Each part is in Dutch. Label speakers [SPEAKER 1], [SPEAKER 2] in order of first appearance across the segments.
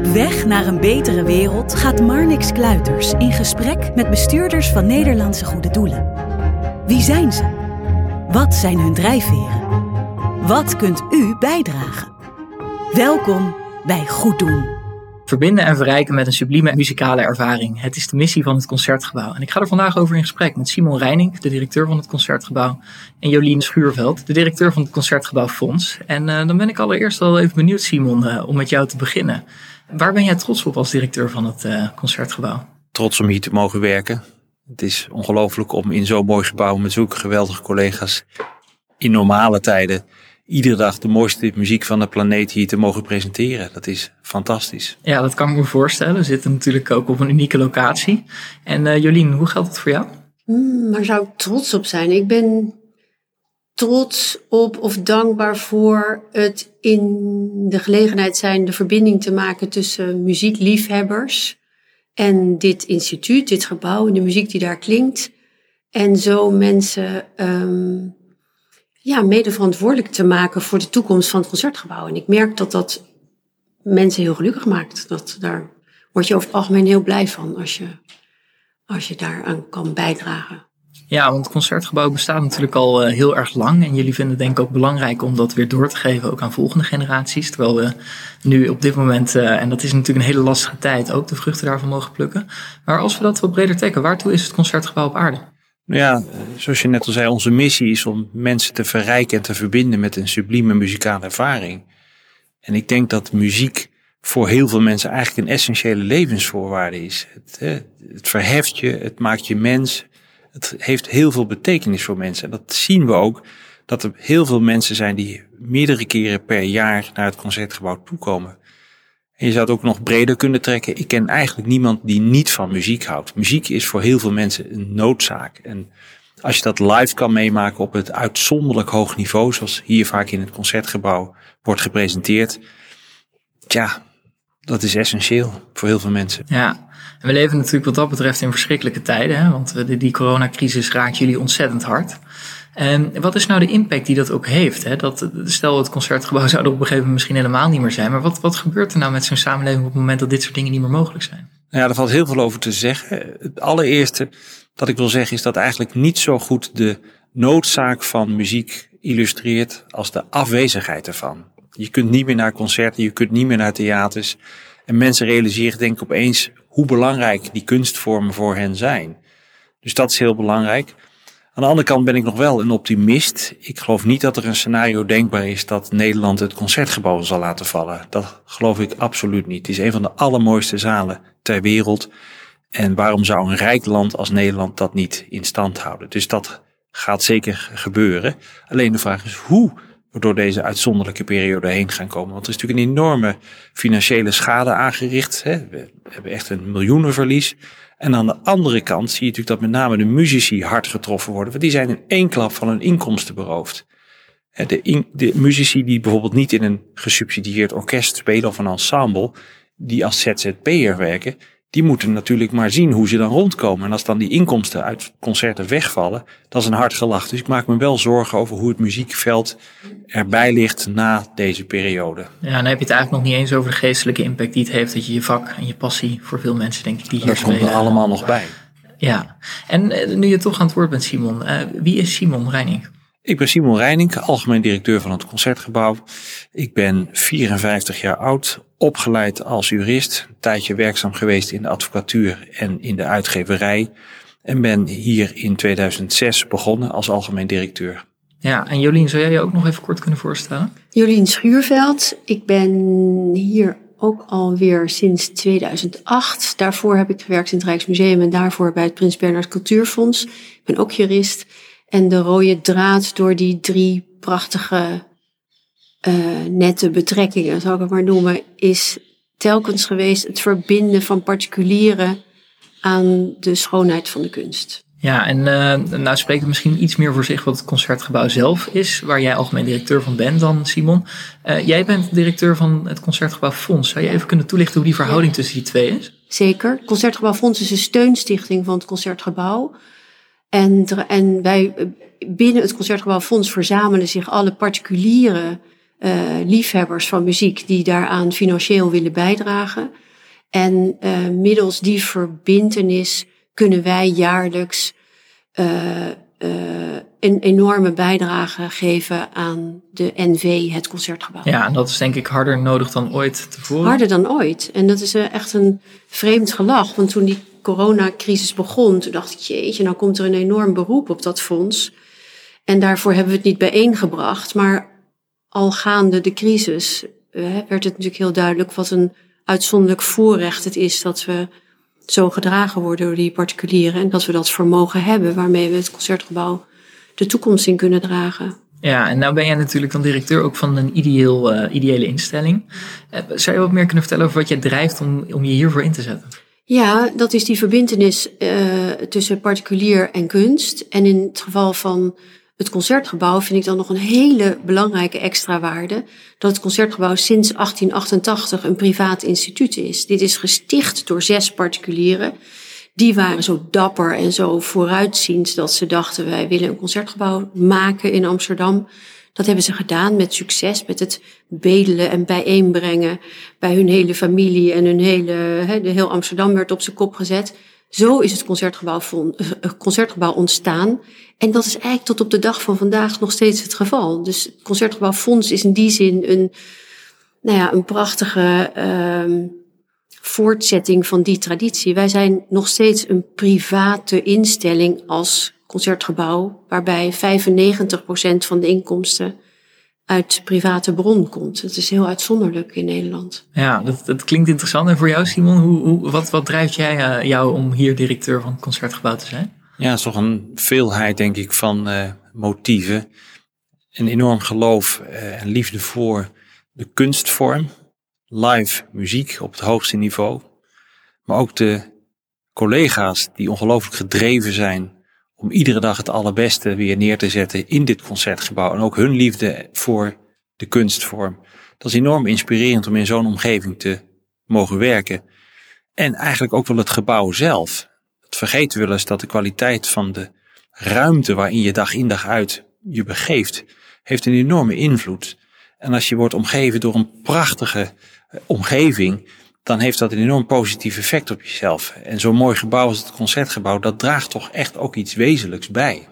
[SPEAKER 1] Op weg naar een betere wereld gaat Marnix Kluiters in gesprek met bestuurders van Nederlandse Goede Doelen. Wie zijn ze? Wat zijn hun drijfveren? Wat kunt u bijdragen? Welkom bij Goed Doen.
[SPEAKER 2] Verbinden en verrijken met een sublieme muzikale ervaring. Het is de missie van het Concertgebouw. En ik ga er vandaag over in gesprek met Simon Reining, de directeur van het Concertgebouw. En Jolien Schuurveld, de directeur van het Concertgebouw Fonds. En uh, dan ben ik allereerst al even benieuwd, Simon, uh, om met jou te beginnen. Waar ben jij trots op als directeur van het uh, Concertgebouw?
[SPEAKER 3] Trots om hier te mogen werken. Het is ongelooflijk om in zo'n mooi gebouw met zulke geweldige collega's in normale tijden iedere dag de mooiste muziek van de planeet hier te mogen presenteren. Dat is fantastisch.
[SPEAKER 2] Ja, dat kan ik me voorstellen. We zitten natuurlijk ook op een unieke locatie. En uh, Jolien, hoe geldt het voor jou?
[SPEAKER 4] Mm, waar zou ik trots op zijn? Ik ben trots op of dankbaar voor het in de gelegenheid zijn de verbinding te maken tussen muziekliefhebbers en dit instituut, dit gebouw en de muziek die daar klinkt. En zo mensen um, ja, mede verantwoordelijk te maken voor de toekomst van het concertgebouw. En ik merk dat dat mensen heel gelukkig maakt. Dat, daar word je over het algemeen heel blij van als je, als je daaraan kan bijdragen.
[SPEAKER 2] Ja, want het concertgebouw bestaat natuurlijk al uh, heel erg lang. En jullie vinden het denk ik ook belangrijk om dat weer door te geven, ook aan volgende generaties. Terwijl we nu op dit moment, uh, en dat is natuurlijk een hele lastige tijd, ook de vruchten daarvan mogen plukken. Maar als we dat wat breder trekken, waartoe is het concertgebouw op aarde?
[SPEAKER 3] Nou ja, zoals je net al zei, onze missie is om mensen te verrijken en te verbinden met een sublieme muzikale ervaring. En ik denk dat muziek voor heel veel mensen eigenlijk een essentiële levensvoorwaarde is. Het, het verheft je, het maakt je mens. Het heeft heel veel betekenis voor mensen. En dat zien we ook, dat er heel veel mensen zijn die meerdere keren per jaar naar het concertgebouw toekomen. En je zou het ook nog breder kunnen trekken. Ik ken eigenlijk niemand die niet van muziek houdt. Muziek is voor heel veel mensen een noodzaak. En als je dat live kan meemaken op het uitzonderlijk hoog niveau, zoals hier vaak in het concertgebouw wordt gepresenteerd, tja, dat is essentieel voor heel veel mensen.
[SPEAKER 2] Ja, we leven natuurlijk wat dat betreft in verschrikkelijke tijden, hè? want die coronacrisis raakt jullie ontzettend hard. En wat is nou de impact die dat ook heeft? Hè? Dat, stel, het concertgebouw zou er op een gegeven moment misschien helemaal niet meer zijn. Maar wat, wat gebeurt er nou met zo'n samenleving op het moment dat dit soort dingen niet meer mogelijk zijn?
[SPEAKER 3] Ja, er valt heel veel over te zeggen. Het allereerste dat ik wil zeggen is dat eigenlijk niet zo goed de noodzaak van muziek illustreert als de afwezigheid ervan. Je kunt niet meer naar concerten, je kunt niet meer naar theaters. En mensen realiseren denk ik opeens hoe belangrijk die kunstvormen voor hen zijn. Dus dat is heel belangrijk. Aan de andere kant ben ik nog wel een optimist. Ik geloof niet dat er een scenario denkbaar is dat Nederland het concertgebouw zal laten vallen. Dat geloof ik absoluut niet. Het is een van de allermooiste zalen ter wereld. En waarom zou een rijk land als Nederland dat niet in stand houden? Dus dat gaat zeker gebeuren. Alleen de vraag is hoe door deze uitzonderlijke periode heen gaan komen. Want er is natuurlijk een enorme financiële schade aangericht. We hebben echt een miljoenenverlies. En aan de andere kant zie je natuurlijk dat met name de muzici hard getroffen worden. Want die zijn in één klap van hun inkomsten beroofd. De, de muzici die bijvoorbeeld niet in een gesubsidieerd orkest spelen of een ensemble, die als ZZP'er werken, die moeten natuurlijk maar zien hoe ze dan rondkomen. En als dan die inkomsten uit concerten wegvallen, dat is een hard gelach. Dus ik maak me wel zorgen over hoe het muziekveld erbij ligt na deze periode.
[SPEAKER 2] Ja, dan heb je het eigenlijk nog niet eens over de geestelijke impact die het heeft dat je je vak en je passie voor veel mensen, denk ik, die hier
[SPEAKER 3] dat komt er allemaal nog bij.
[SPEAKER 2] Ja, en eh, nu je toch aan het woord bent, Simon, uh, wie is Simon Reining?
[SPEAKER 3] Ik ben Simon Reining, algemeen directeur van het Concertgebouw. Ik ben 54 jaar oud, opgeleid als jurist, een tijdje werkzaam geweest in de advocatuur en in de uitgeverij. En ben hier in 2006 begonnen als algemeen directeur.
[SPEAKER 2] Ja, en Jolien, zou jij je ook nog even kort kunnen voorstellen?
[SPEAKER 4] Jolien Schuurveld. Ik ben hier ook alweer sinds 2008. Daarvoor heb ik gewerkt in het Rijksmuseum en daarvoor bij het Prins Bernhard Cultuurfonds. Ik ben ook jurist. En de rode draad door die drie prachtige uh, nette betrekkingen, zal ik het maar noemen, is telkens geweest het verbinden van particulieren aan de schoonheid van de kunst.
[SPEAKER 2] Ja, en uh, nou spreekt het misschien iets meer voor zich wat het concertgebouw zelf is, waar jij algemeen directeur van bent dan, Simon. Uh, jij bent directeur van het Concertgebouw Fonds. Zou je even kunnen toelichten hoe die verhouding tussen die twee is?
[SPEAKER 4] Zeker. Concertgebouw Fonds is een steunstichting van het Concertgebouw. En, en wij binnen het Concertgebouw Fonds verzamelen zich alle particuliere liefhebbers van muziek die daaraan financieel willen bijdragen. En middels die verbintenis kunnen wij jaarlijks een enorme bijdrage geven aan de NV, het concertgebouw.
[SPEAKER 2] Ja, en dat is denk ik harder nodig dan ooit tevoren.
[SPEAKER 4] Harder dan ooit. En dat is echt een vreemd gelach. Want toen die coronacrisis begon, toen dacht ik, jeetje, nou komt er een enorm beroep op dat fonds. En daarvoor hebben we het niet bijeengebracht. Maar al gaande de crisis eh, werd het natuurlijk heel duidelijk wat een uitzonderlijk voorrecht het is dat we zo gedragen worden door die particulieren. En dat we dat vermogen hebben waarmee we het concertgebouw de toekomst in kunnen dragen.
[SPEAKER 2] Ja, en nou ben jij natuurlijk dan directeur ook van een ideeel, uh, ideële instelling. Uh, zou je wat meer kunnen vertellen over wat jij drijft om, om je hiervoor in te zetten?
[SPEAKER 4] Ja, dat is die verbindenis uh, tussen particulier en kunst. En in het geval van het concertgebouw vind ik dan nog een hele belangrijke extra waarde. Dat het concertgebouw sinds 1888 een privaat instituut is. Dit is gesticht door zes particulieren die waren zo dapper en zo vooruitziend dat ze dachten wij willen een concertgebouw maken in Amsterdam. Dat hebben ze gedaan met succes, met het bedelen en bijeenbrengen bij hun hele familie en hun hele, he, de heel Amsterdam werd op zijn kop gezet. Zo is het concertgebouw, eh, concertgebouw ontstaan. En dat is eigenlijk tot op de dag van vandaag nog steeds het geval. Dus het Concertgebouwfonds is in die zin een, nou ja, een prachtige, uh, voortzetting van die traditie. Wij zijn nog steeds een private instelling als concertgebouw, waarbij 95% van de inkomsten uit private bron komt. Het is heel uitzonderlijk in Nederland.
[SPEAKER 2] Ja, dat, dat klinkt interessant. En voor jou, Simon, hoe, hoe, wat, wat drijft jij uh, jou om hier directeur van het concertgebouw te zijn?
[SPEAKER 3] Ja, het is toch een veelheid, denk ik, van uh, motieven. Een enorm geloof uh, en liefde voor de kunstvorm live muziek op het hoogste niveau. Maar ook de collega's die ongelooflijk gedreven zijn om iedere dag het allerbeste weer neer te zetten in dit concertgebouw. En ook hun liefde voor de kunstvorm. Dat is enorm inspirerend om in zo'n omgeving te mogen werken. En eigenlijk ook wel het gebouw zelf. Het vergeten we wel eens dat de kwaliteit van de ruimte waarin je dag in dag uit je begeeft, heeft een enorme invloed. En als je wordt omgeven door een prachtige omgeving, dan heeft dat een enorm positief effect op jezelf. En zo'n mooi gebouw als het concertgebouw, dat draagt toch echt ook iets wezenlijks bij.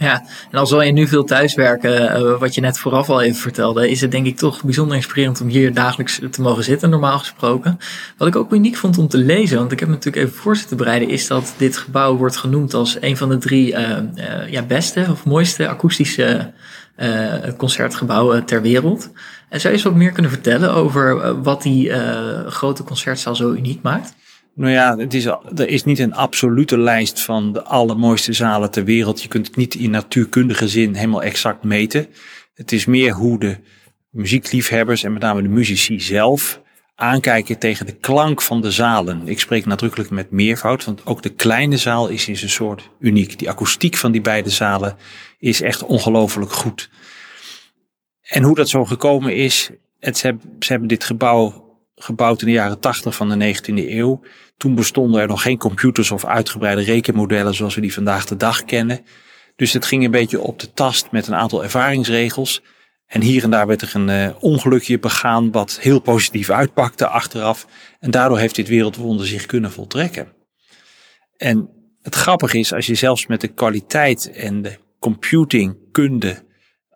[SPEAKER 2] Ja, en al zal je nu veel thuiswerken, uh, wat je net vooraf al even vertelde, is het denk ik toch bijzonder inspirerend om hier dagelijks te mogen zitten, normaal gesproken. Wat ik ook uniek vond om te lezen, want ik heb natuurlijk even voor zitten bereiden, is dat dit gebouw wordt genoemd als een van de drie uh, uh, ja, beste of mooiste akoestische concertgebouwen ter wereld. En zou je eens wat meer kunnen vertellen over eh, wat die uh, grote concertzaal zo uniek maakt?
[SPEAKER 3] Nou ja, het is, er is niet een absolute lijst van de allermooiste zalen ter wereld. Je kunt het niet in natuurkundige zin helemaal exact meten. Het is meer hoe de muziekliefhebbers en met name de muzici zelf aankijken tegen de klank van de zalen. Ik spreek nadrukkelijk met meervoud, want ook de kleine zaal is in zijn soort uniek. Die akoestiek van die beide zalen is echt ongelooflijk goed. En hoe dat zo gekomen is, het, ze, hebben, dit gebouw gebouwd in de jaren 80 van de 19e eeuw. Toen bestonden er nog geen computers of uitgebreide rekenmodellen zoals we die vandaag de dag kennen. Dus het ging een beetje op de tast met een aantal ervaringsregels. En hier en daar werd er een uh, ongelukje begaan wat heel positief uitpakte achteraf. En daardoor heeft dit wereldwonder zich kunnen voltrekken. En het grappige is, als je zelfs met de kwaliteit en de computingkunde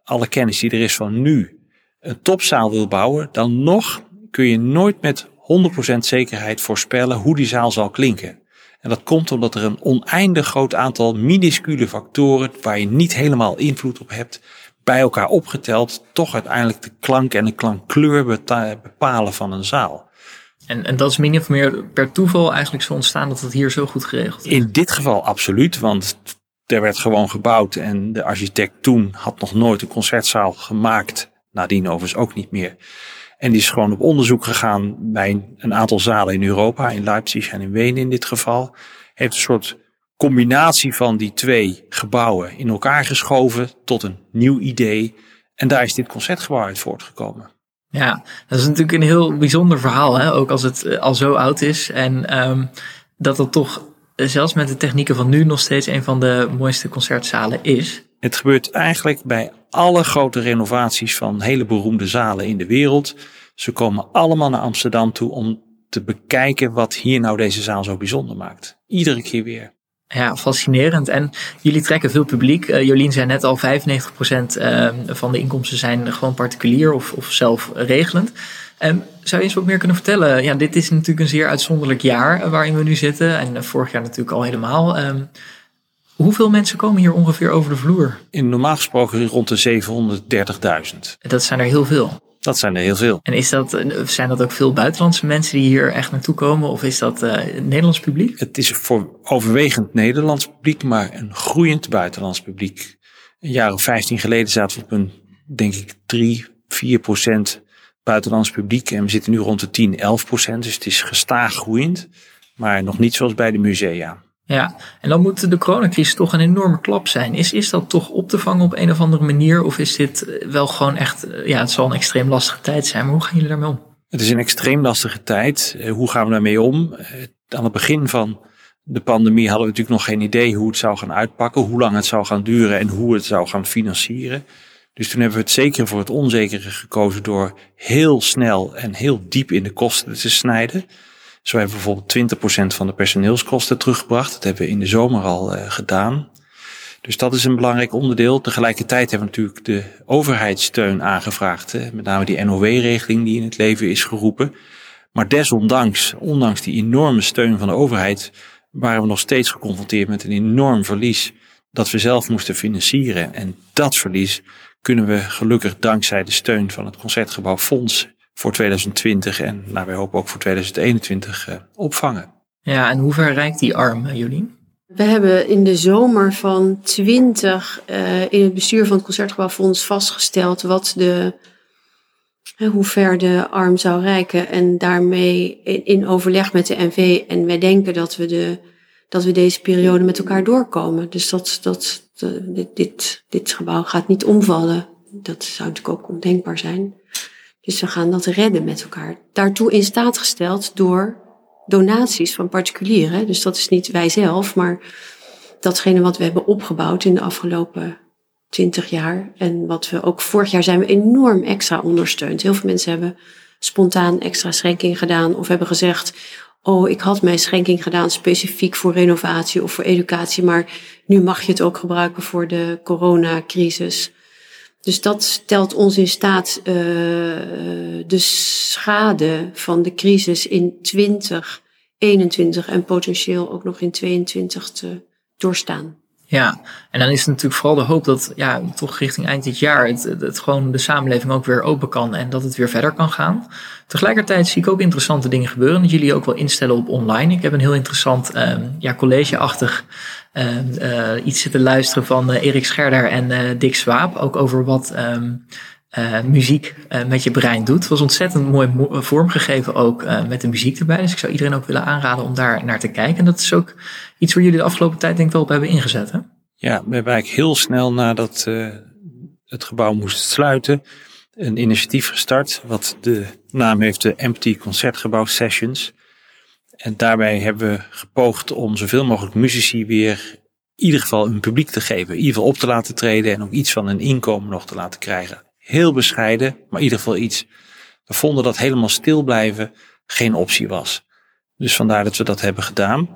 [SPEAKER 3] alle kennis die er is van nu een topzaal wil bouwen, dan nog kun je nooit met 100% zekerheid voorspellen hoe die zaal zal klinken. En dat komt omdat er een oneindig groot aantal minuscule factoren, waar je niet helemaal invloed op hebt, bij elkaar opgeteld, toch uiteindelijk de klank en de klankkleur bepalen van een zaal.
[SPEAKER 2] En, en dat is min of meer per toeval eigenlijk zo ontstaan dat het hier zo goed geregeld is?
[SPEAKER 3] In dit geval absoluut, want er werd gewoon gebouwd en de architect toen had nog nooit een concertzaal gemaakt. Nadien overigens ook niet meer. En die is gewoon op onderzoek gegaan bij een aantal zalen in Europa, in Leipzig en in Wenen in dit geval. Heeft een soort combinatie van die twee gebouwen in elkaar geschoven tot een nieuw idee. En daar is dit concertgebouw uit voortgekomen.
[SPEAKER 2] Ja, dat is natuurlijk een heel bijzonder verhaal, hè? ook als het eh, al zo oud is. En um, dat het toch zelfs met de technieken van nu nog steeds een van de mooiste concertzalen is.
[SPEAKER 3] Het gebeurt eigenlijk bij alle grote renovaties van hele beroemde zalen in de wereld. Ze komen allemaal naar Amsterdam toe om te bekijken wat hier nou deze zaal zo bijzonder maakt. Iedere keer weer.
[SPEAKER 2] Ja, fascinerend. En jullie trekken veel publiek. Uh, Jolien zei net al, 95% uh, van de inkomsten zijn gewoon particulier of, of zelfregelend. Um, zou je eens wat meer kunnen vertellen? Ja, dit is natuurlijk een zeer uitzonderlijk jaar waarin we nu zitten. En vorig jaar natuurlijk al helemaal. Um, hoeveel mensen komen hier ongeveer over de vloer?
[SPEAKER 3] In normaal gesproken rond de 730.000.
[SPEAKER 2] Dat zijn er heel veel.
[SPEAKER 3] Dat zijn er heel veel.
[SPEAKER 2] En is dat, zijn dat ook veel buitenlandse mensen die hier echt naartoe komen? Of is dat uh, Nederlands publiek?
[SPEAKER 3] Het is voor overwegend Nederlands publiek, maar een groeiend buitenlands publiek. Een jaar of 15 geleden zaten we op een, denk ik, 3, 4 procent buitenlands publiek. En we zitten nu rond de 10, 11 procent. Dus het is gestaag groeiend, maar nog niet zoals bij de musea.
[SPEAKER 2] Ja, en dan moet de coronacrisis toch een enorme klap zijn. Is, is dat toch op te vangen op een of andere manier? Of is dit eh, wel gewoon echt, eh, ja, het zal een extreem lastige tijd zijn, maar hoe gaan jullie daarmee om?
[SPEAKER 3] Het is een extreem lastige tijd. Eh, hoe gaan we daarmee om? Aan het begin van de pandemie hadden we natuurlijk nog geen idee hoe het zou gaan uitpakken, hoe lang het zou gaan duren en hoe het zou gaan financieren. Dus toen hebben we het zeker voor het onzekere gekozen door heel snel en heel diep in de kosten te snijden. Zo hebben we bijvoorbeeld 20% van de personeelskosten teruggebracht. Dat hebben we in de zomer al uh, gedaan. Dus dat is een belangrijk onderdeel. Tegelijkertijd hebben we natuurlijk de overheidssteun aangevraagd. Hè. Met name die NOW-regeling die in het leven is geroepen. Maar desondanks, ondanks die enorme steun van de overheid, waren we nog steeds geconfronteerd met een enorm verlies dat we zelf moesten financieren. En dat verlies kunnen we gelukkig dankzij de steun van het Concertgebouw Fonds voor 2020 en nou, wij hopen ook voor 2021 uh, eh, opvangen.
[SPEAKER 2] Ja, en hoe ver reikt die arm, eh, Jolien?
[SPEAKER 4] We hebben in de zomer van 20 uh, in het bestuur van het Concertgebouwfonds vastgesteld wat de, uh, hoe ver de arm zou reiken. En daarmee in, in, overleg met de NV. En wij denken dat we, de, dat we deze periode met elkaar doorkomen. Dus dat, dat, dit, dit, dit gebouw gaat niet omvallen. Dat zou natuurlijk ook ondenkbaar zijn. Dus we gaan dat redden met elkaar. Daartoe in staat gesteld door donaties van particulieren. Dus dat is niet wij zelf, maar datgene wat we hebben opgebouwd in de afgelopen twintig jaar. En wat we ook vorig jaar zijn we enorm extra ondersteund. Heel veel mensen hebben spontaan extra schenking gedaan of hebben gezegd. Oh, ik had mijn schenking gedaan specifiek voor renovatie of voor educatie, maar nu mag je het ook gebruiken voor de coronacrisis. Dus dat stelt ons in staat uh, de schade van de crisis in 2021 en potentieel ook nog in 2022 te doorstaan.
[SPEAKER 2] Ja, en dan is het natuurlijk vooral de hoop dat ja, toch richting eind dit jaar het, het, gewoon de samenleving ook weer open kan en dat het weer verder kan gaan. Tegelijkertijd zie ik ook interessante dingen gebeuren. Dat jullie ook wel instellen op online. Ik heb een heel interessant um, ja, collegeachtig uh, iets zitten luisteren van uh, Erik Scherder en uh, Dick Swaap. Ook over wat um, muziek met je brein doet. Het was ontzettend mooi vormgegeven ook met de muziek erbij. Dus ik zou iedereen ook willen aanraden om daar naar te kijken. En dat is ook iets waar jullie de afgelopen tijd denk ik wel op hebben ingezet. Hè?
[SPEAKER 3] Ja, we hebben eigenlijk heel snel nadat het gebouw moest sluiten een initiatief gestart. Wat de naam heeft de Empty Concertgebouw Sessions. En daarbij hebben we gepoogd om zoveel mogelijk muzici weer in ieder geval een publiek te geven. In ieder geval op te laten treden en ook iets van een inkomen nog te laten krijgen. Heel bescheiden, maar in ieder geval iets. We vonden dat helemaal stil blijven geen optie was. Dus vandaar dat we dat hebben gedaan.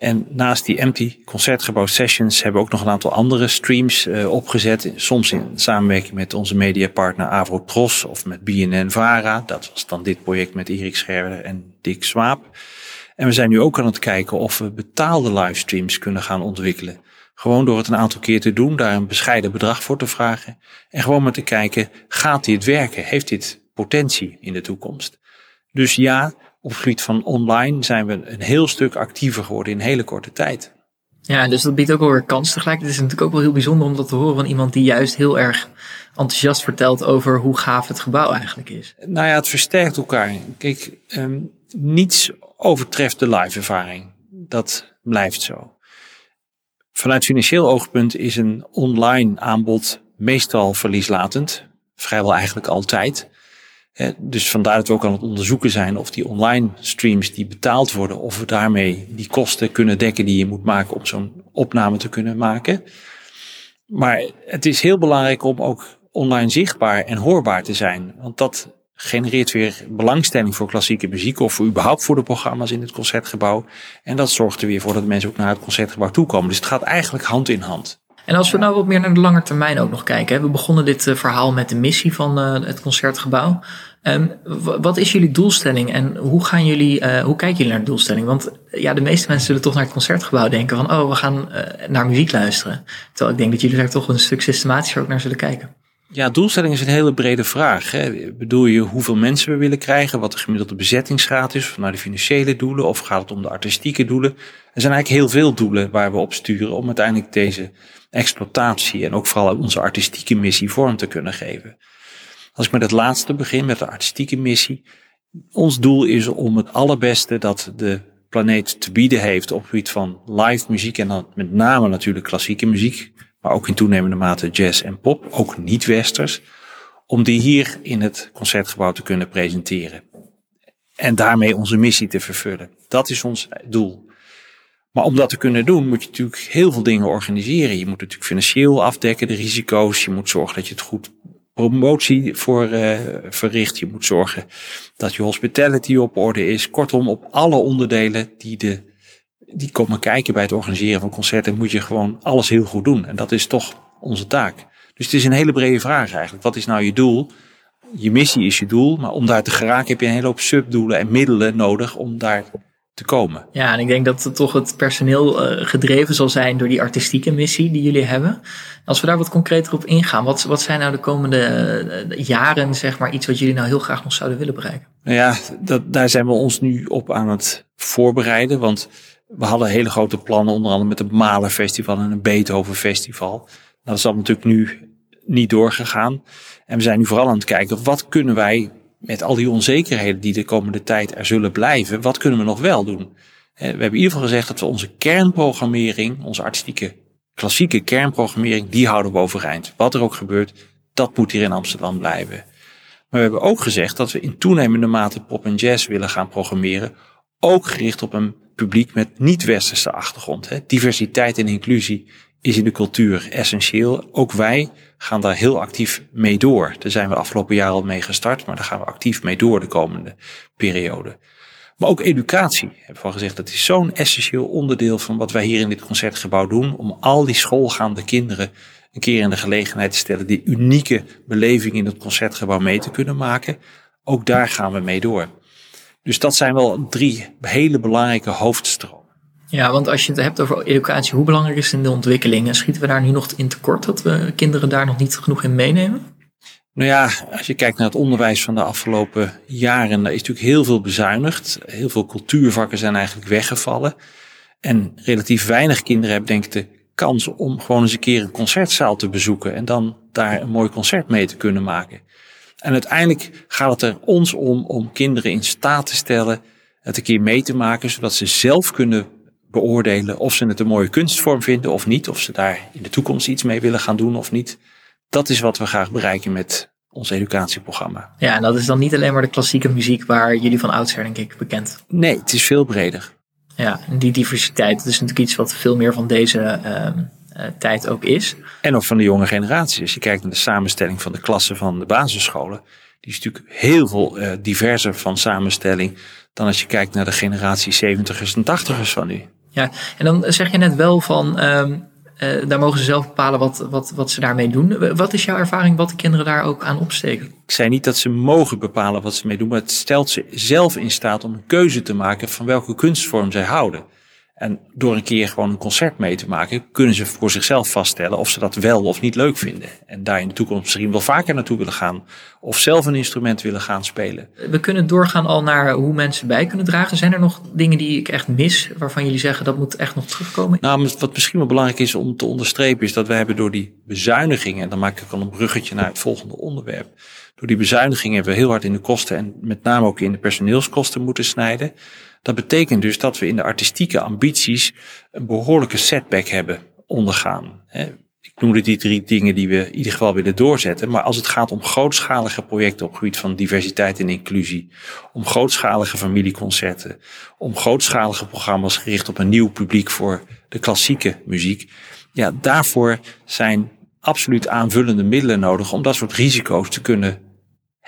[SPEAKER 3] En naast die empty concertgebouw sessions hebben we ook nog een aantal andere streams uh, opgezet. Soms in samenwerking met onze mediapartner Avro Tros of met BNN Vara. Dat was dan dit project met Erik Scherder en Dick Swaap. En we zijn nu ook aan het kijken of we betaalde livestreams kunnen gaan ontwikkelen. Gewoon door het een aantal keer te doen, daar een bescheiden bedrag voor te vragen. En gewoon maar te kijken, gaat dit werken? Heeft dit potentie in de toekomst? Dus ja, op het gebied van online zijn we een heel stuk actiever geworden in een hele korte tijd.
[SPEAKER 2] Ja, dus dat biedt ook wel weer kans tegelijk. Het is natuurlijk ook wel heel bijzonder om dat te horen van iemand die juist heel erg enthousiast vertelt over hoe gaaf het gebouw eigenlijk is.
[SPEAKER 3] Nou ja, het versterkt elkaar. Kijk, um, niets overtreft de live ervaring. Dat blijft zo. Vanuit financieel oogpunt is een online aanbod meestal verlieslatend. Vrijwel eigenlijk altijd. Dus vandaar dat we ook aan het onderzoeken zijn of die online streams die betaald worden, of we daarmee die kosten kunnen dekken die je moet maken om zo'n opname te kunnen maken. Maar het is heel belangrijk om ook online zichtbaar en hoorbaar te zijn. Want dat genereert weer belangstelling voor klassieke muziek of voor überhaupt voor de programma's in het concertgebouw. En dat zorgt er weer voor dat mensen ook naar het concertgebouw toekomen. Dus het gaat eigenlijk hand in hand.
[SPEAKER 2] En als we nou wat meer naar de lange termijn ook nog kijken. We begonnen dit eh, verhaal met de missie van uh, het concertgebouw. Um, wat is jullie doelstelling en hoe, gaan jullie, uh, hoe kijken jullie naar de doelstelling? Want ja, de meeste mensen zullen toch naar het concertgebouw denken van, oh, we gaan naar muziek luisteren. Terwijl ik denk dat jullie daar toch een stuk systematischer ook naar zullen kijken.
[SPEAKER 3] Ja, doelstelling is een hele brede vraag. Hè. Bedoel je hoeveel mensen we willen krijgen, wat de gemiddelde bezettingsgraad is, naar de financiële doelen, of gaat het om de artistieke doelen? Er zijn eigenlijk heel veel doelen waar we op sturen om uiteindelijk deze exploitatie en ook vooral onze artistieke missie vorm te kunnen geven. Als ik met het laatste begin, met de artistieke missie. Ons doel is om het allerbeste dat de planeet te bieden heeft op het gebied van live muziek en dan met name natuurlijk klassieke muziek, maar ook in toenemende mate jazz en pop, ook niet-westers, om die hier in het concertgebouw te kunnen presenteren. En daarmee onze missie te vervullen. Dat is ons doel. Maar om dat te kunnen doen, moet je natuurlijk heel veel dingen organiseren. Je moet natuurlijk financieel afdekken, de risico's. Je moet zorgen dat je het goed promotie voor uh, verricht. Je moet zorgen dat je hospitality op orde is. Kortom, op alle onderdelen die, de, die komen kijken bij het organiseren van concerten, moet je gewoon alles heel goed doen. En dat is toch onze taak. Dus het is een hele brede vraag eigenlijk. Wat is nou je doel? Je missie is je doel, maar om daar te geraken heb je een hele hoop subdoelen en middelen nodig om daar te komen.
[SPEAKER 2] Ja, en ik denk dat het toch het personeel uh, gedreven zal zijn door die artistieke missie die jullie hebben. Als we daar wat concreter op ingaan, wat, wat zijn nou de komende uh, jaren, zeg maar, iets wat jullie nou heel graag nog zouden willen bereiken?
[SPEAKER 3] Nou ja, dat, daar zijn we ons nu op aan het voorbereiden, want we hadden hele grote plannen, onder andere met het Malen Festival en een Beethoven Festival. Nou, dat is allemaal natuurlijk nu niet doorgegaan. En we zijn nu vooral aan het kijken, wat kunnen wij met al die onzekerheden die de komende tijd er zullen blijven, wat kunnen we nog wel doen? We hebben in ieder geval gezegd dat we onze kernprogrammering, onze artistieke klassieke kernprogrammering, die houden we overeind. Wat er ook gebeurt, dat moet hier in Amsterdam blijven. Maar we hebben ook gezegd dat we in toenemende mate pop en jazz willen gaan programmeren, ook gericht op een publiek met niet-westerse achtergrond. Diversiteit en inclusie is in de cultuur essentieel. Ook wij gaan daar heel actief mee door. Daar zijn we afgelopen jaar al mee gestart, maar daar gaan we actief mee door de komende periode. Maar ook educatie, ik heb al gezegd, dat is zo'n essentieel onderdeel van wat wij hier in dit concertgebouw doen. Om al die schoolgaande kinderen een keer in de gelegenheid te stellen die unieke beleving in het concertgebouw mee te kunnen maken. Ook daar gaan we mee door. Dus dat zijn wel drie hele belangrijke hoofdstromen.
[SPEAKER 2] Ja, want als je het hebt over educatie, hoe belangrijk is het in de ontwikkeling? Schieten we daar nu nog in tekort dat we kinderen daar nog niet genoeg in meenemen?
[SPEAKER 3] Nou ja, als je kijkt naar het onderwijs van de afgelopen jaren, daar is natuurlijk heel veel bezuinigd. Heel veel cultuurvakken zijn eigenlijk weggevallen. En relatief weinig kinderen hebben denk ik de kans om gewoon eens een keer een concertzaal te bezoeken en dan daar een mooi concert mee te kunnen maken. En uiteindelijk gaat het er ons om om kinderen in staat te stellen het een keer mee te maken, zodat ze zelf kunnen beoordelen of ze het een mooie kunstvorm vinden of niet. Of ze daar in de toekomst iets mee willen gaan doen of niet. Dat is wat we graag bereiken met ons educatieprogramma.
[SPEAKER 2] Ja, en dat is dan niet alleen maar de klassieke muziek waar jullie van oudsher denk ik bekend.
[SPEAKER 3] Nee, het is veel breder.
[SPEAKER 2] Ja, en die diversiteit, dat is natuurlijk iets wat veel meer van deze uh, uh, tijd ook is.
[SPEAKER 3] En ook van de jonge generatie. Als je kijkt naar de samenstelling van de klassen van de basisscholen, die is natuurlijk heel veel uh, diverser van samenstelling dan als je kijkt naar de generatie 70ers en 80ers van nu.
[SPEAKER 2] Ja, en dan zeg je net wel van, um, uh, daar mogen ze zelf bepalen wat, wat, wat ze daarmee doen. Wat is jouw ervaring wat de kinderen daar ook aan opsteken?
[SPEAKER 3] Ik zei niet dat ze mogen bepalen wat ze mee doen, maar het stelt ze zelf in staat om een keuze te maken van welke kunstvorm zij houden. En door een keer gewoon een concert mee te maken, kunnen ze voor zichzelf vaststellen of ze dat wel of niet leuk vinden. En daar in de toekomst misschien wel vaker naartoe willen gaan. Of zelf een instrument willen gaan spelen.
[SPEAKER 2] We kunnen doorgaan al naar hoe mensen bij kunnen dragen. Zijn er nog dingen die ik echt mis, waarvan jullie zeggen dat moet echt nog terugkomen?
[SPEAKER 3] Nou, wat misschien wel belangrijk is om te onderstrepen, is dat wij hebben door die bezuinigingen, en dan maak ik al een bruggetje naar het volgende onderwerp. Door die bezuinigingen hebben we heel hard in de kosten en met name ook in de personeelskosten moeten snijden. Dat betekent dus dat we in de artistieke ambities een behoorlijke setback hebben ondergaan. Ik noemde die drie dingen die we in ieder geval willen doorzetten. Maar als het gaat om grootschalige projecten op het gebied van diversiteit en inclusie, om grootschalige familieconcerten, om grootschalige programma's gericht op een nieuw publiek voor de klassieke muziek, ja, daarvoor zijn absoluut aanvullende middelen nodig om dat soort risico's te kunnen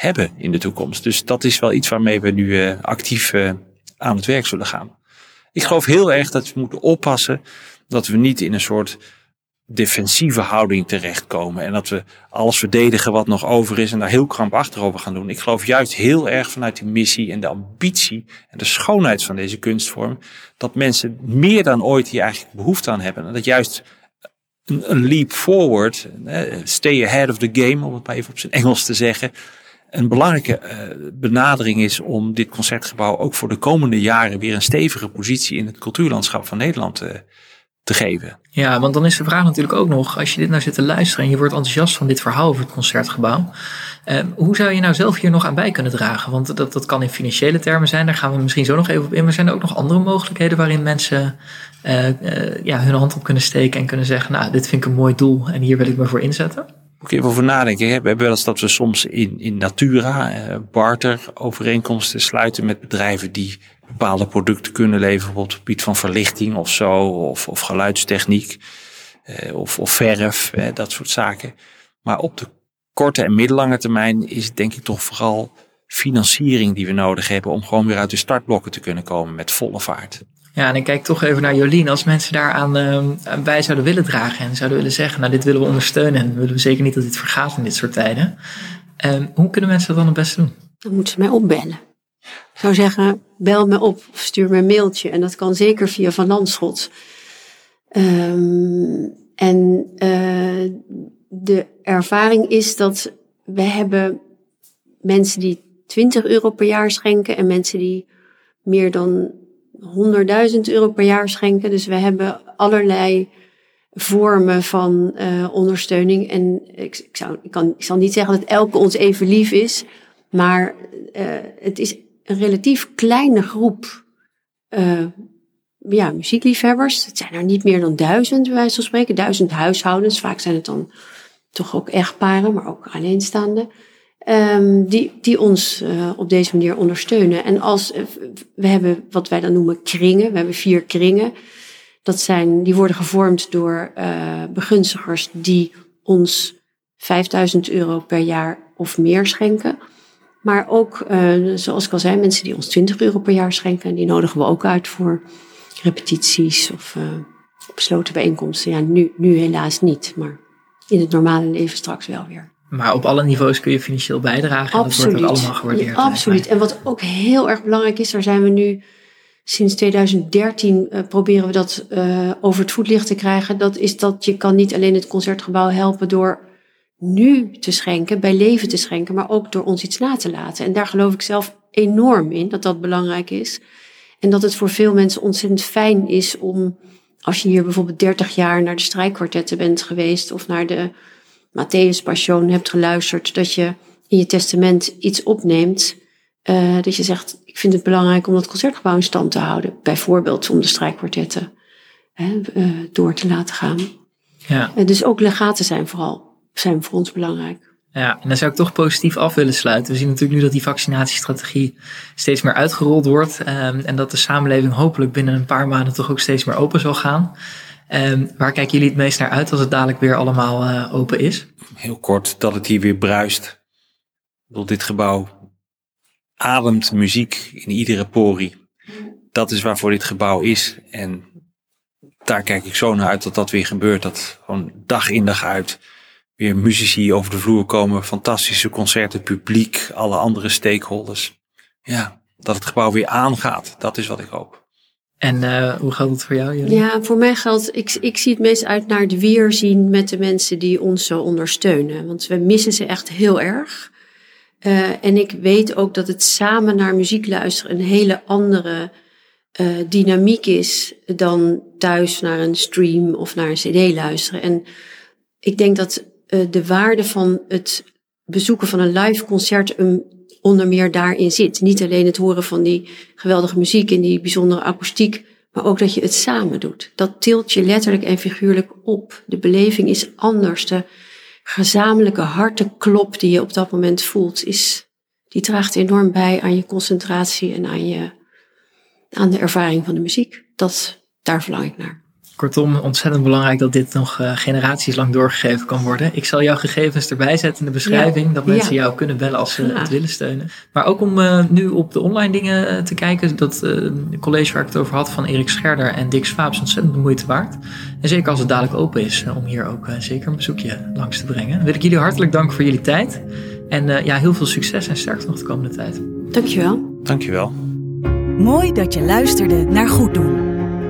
[SPEAKER 3] hebben in de toekomst. Dus dat is wel iets waarmee we nu uh, actief uh, aan het werk zullen gaan. Ik geloof heel erg dat we moeten oppassen dat we niet in een soort defensieve houding terechtkomen. En dat we alles verdedigen wat nog over is en daar heel krampachtig over gaan doen. Ik geloof juist heel erg vanuit die missie en de ambitie en de schoonheid van deze kunstvorm. Dat mensen meer dan ooit hier eigenlijk behoefte aan hebben. En dat juist een, een leap forward, stay ahead of the game, om het maar even op zijn Engels te zeggen. Een belangrijke uh, benadering is om dit concertgebouw ook voor de komende jaren weer een stevige positie in het cultuurlandschap van Nederland te, uh, te geven.
[SPEAKER 2] Ja, want dan is de vraag natuurlijk ook nog, als je dit nou zit te luisteren en je wordt enthousiast van dit verhaal over het concertgebouw, eh, hoe zou je nou zelf hier nog aan bij kunnen dragen? Want dat, dat kan in financiële termen zijn, daar gaan we misschien zo nog even op in. Maar zijn er ook nog andere mogelijkheden waarin mensen uh, ja, hun hand op kunnen steken en kunnen zeggen, nou, dit vind ik een mooi doel en hier wil ik me voor inzetten?
[SPEAKER 3] Moet ik even over. We hebben wel eens dat we soms in, in Natura, uh, barter, overeenkomsten sluiten met bedrijven die bepaalde producten kunnen leveren op het gebied van verlichting of zo, of, of geluidstechniek, eh, of, of verf, eh, dat soort zaken. Maar op de korte en middellange termijn is het denk ik toch vooral financiering die we nodig hebben om gewoon weer uit de startblokken te kunnen komen met volle vaart.
[SPEAKER 2] Ja, en ik kijk toch even naar Jolien. Als mensen daaraan uh, bij zouden willen dragen en zouden willen zeggen, nou dit willen we ondersteunen en willen we zeker niet dat dit vergaat in dit soort tijden. Uh, hoe kunnen mensen dat dan het beste doen?
[SPEAKER 4] Dan moeten ze mij opbellen. Ik zou zeggen, bel me op of stuur me een mailtje. En dat kan zeker via Van Landschot. Um, en uh, de ervaring is dat we hebben mensen die 20 euro per jaar schenken en mensen die meer dan 100.000 euro per jaar schenken. Dus we hebben allerlei vormen van uh, ondersteuning. En ik, ik, zou, ik, kan, ik zal niet zeggen dat elke ons even lief is, maar uh, het is een relatief kleine groep uh, ja, muziekliefhebbers. Het zijn er niet meer dan duizend, bij wijze van spreken. Duizend huishoudens. Vaak zijn het dan toch ook echtparen, maar ook alleenstaanden. Um, die, die ons uh, op deze manier ondersteunen. En als uh, we hebben wat wij dan noemen kringen. We hebben vier kringen. Dat zijn, die worden gevormd door uh, begunstigers die ons 5000 euro per jaar of meer schenken. Maar ook, zoals ik al zei, mensen die ons 20 euro per jaar schenken. En die nodigen we ook uit voor repetities of besloten bijeenkomsten. Ja, nu, nu helaas niet, maar in het normale leven straks wel weer.
[SPEAKER 2] Maar op alle niveaus kun je financieel bijdragen. En dat wordt ook allemaal gewaardeerd.
[SPEAKER 4] Ja, absoluut. En wat ook heel erg belangrijk is, daar zijn we nu sinds 2013 uh, proberen we dat uh, over het voetlicht te krijgen. Dat is dat je kan niet alleen het concertgebouw helpen door nu te schenken, bij leven te schenken, maar ook door ons iets na te laten. En daar geloof ik zelf enorm in, dat dat belangrijk is. En dat het voor veel mensen ontzettend fijn is om, als je hier bijvoorbeeld 30 jaar naar de strijkkwartetten bent geweest of naar de Matthäus Passion hebt geluisterd, dat je in je testament iets opneemt, uh, dat je zegt, ik vind het belangrijk om dat concertgebouw in stand te houden. Bijvoorbeeld om de strijkkwartetten uh, door te laten gaan.
[SPEAKER 2] Ja.
[SPEAKER 4] Uh, dus ook legaten zijn vooral zijn voor ons belangrijk.
[SPEAKER 2] Ja, en dan zou ik toch positief af willen sluiten. We zien natuurlijk nu dat die vaccinatiestrategie steeds meer uitgerold wordt. Um, en dat de samenleving hopelijk binnen een paar maanden toch ook steeds meer open zal gaan. Um, waar kijken jullie het meest naar uit als het dadelijk weer allemaal uh, open is?
[SPEAKER 3] Heel kort, dat het hier weer bruist. Door dit gebouw ademt muziek in iedere porie. Dat is waarvoor dit gebouw is. En daar kijk ik zo naar uit dat dat weer gebeurt. Dat gewoon dag in dag uit weer muzici over de vloer komen, fantastische concerten, publiek, alle andere stakeholders. Ja, dat het gebouw weer aangaat, dat is wat ik hoop.
[SPEAKER 2] En uh, hoe geldt het voor jou? Jullie?
[SPEAKER 4] Ja, voor mij geldt, ik, ik zie het meest uit naar het weerzien met de mensen die ons zo ondersteunen. Want we missen ze echt heel erg. Uh, en ik weet ook dat het samen naar muziek luisteren een hele andere uh, dynamiek is dan thuis naar een stream of naar een cd luisteren. En ik denk dat de waarde van het bezoeken van een live concert um, onder meer daarin zit. Niet alleen het horen van die geweldige muziek en die bijzondere akoestiek, maar ook dat je het samen doet. Dat tilt je letterlijk en figuurlijk op. De beleving is anders. De gezamenlijke hartenklop die je op dat moment voelt, is, die draagt enorm bij aan je concentratie en aan, je, aan de ervaring van de muziek. Dat, daar verlang ik naar.
[SPEAKER 2] Kortom, ontzettend belangrijk dat dit nog uh, generaties lang doorgegeven kan worden. Ik zal jouw gegevens erbij zetten in de beschrijving, dat mensen jou kunnen bellen als ze het willen steunen. Maar ook om uh, nu op de online dingen uh, te kijken, dat college waar ik het over had van Erik Scherder en Dick Swaap is ontzettend de moeite waard. En zeker als het dadelijk open is, om hier ook zeker een bezoekje langs te brengen. Dan wil ik jullie hartelijk danken voor jullie tijd. En ja, heel veel succes en sterkte nog de komende tijd.
[SPEAKER 4] Dankjewel.
[SPEAKER 3] Dankjewel.
[SPEAKER 1] Mooi dat je luisterde naar Goed Doen.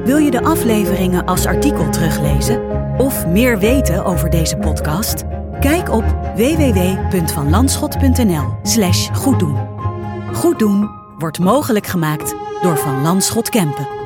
[SPEAKER 1] Wil je de afleveringen als artikel teruglezen of meer weten over deze podcast? Kijk op www.vanlandschot.nl/slash goeddoen. Goed doen wordt mogelijk gemaakt door Van Landschot Kempen.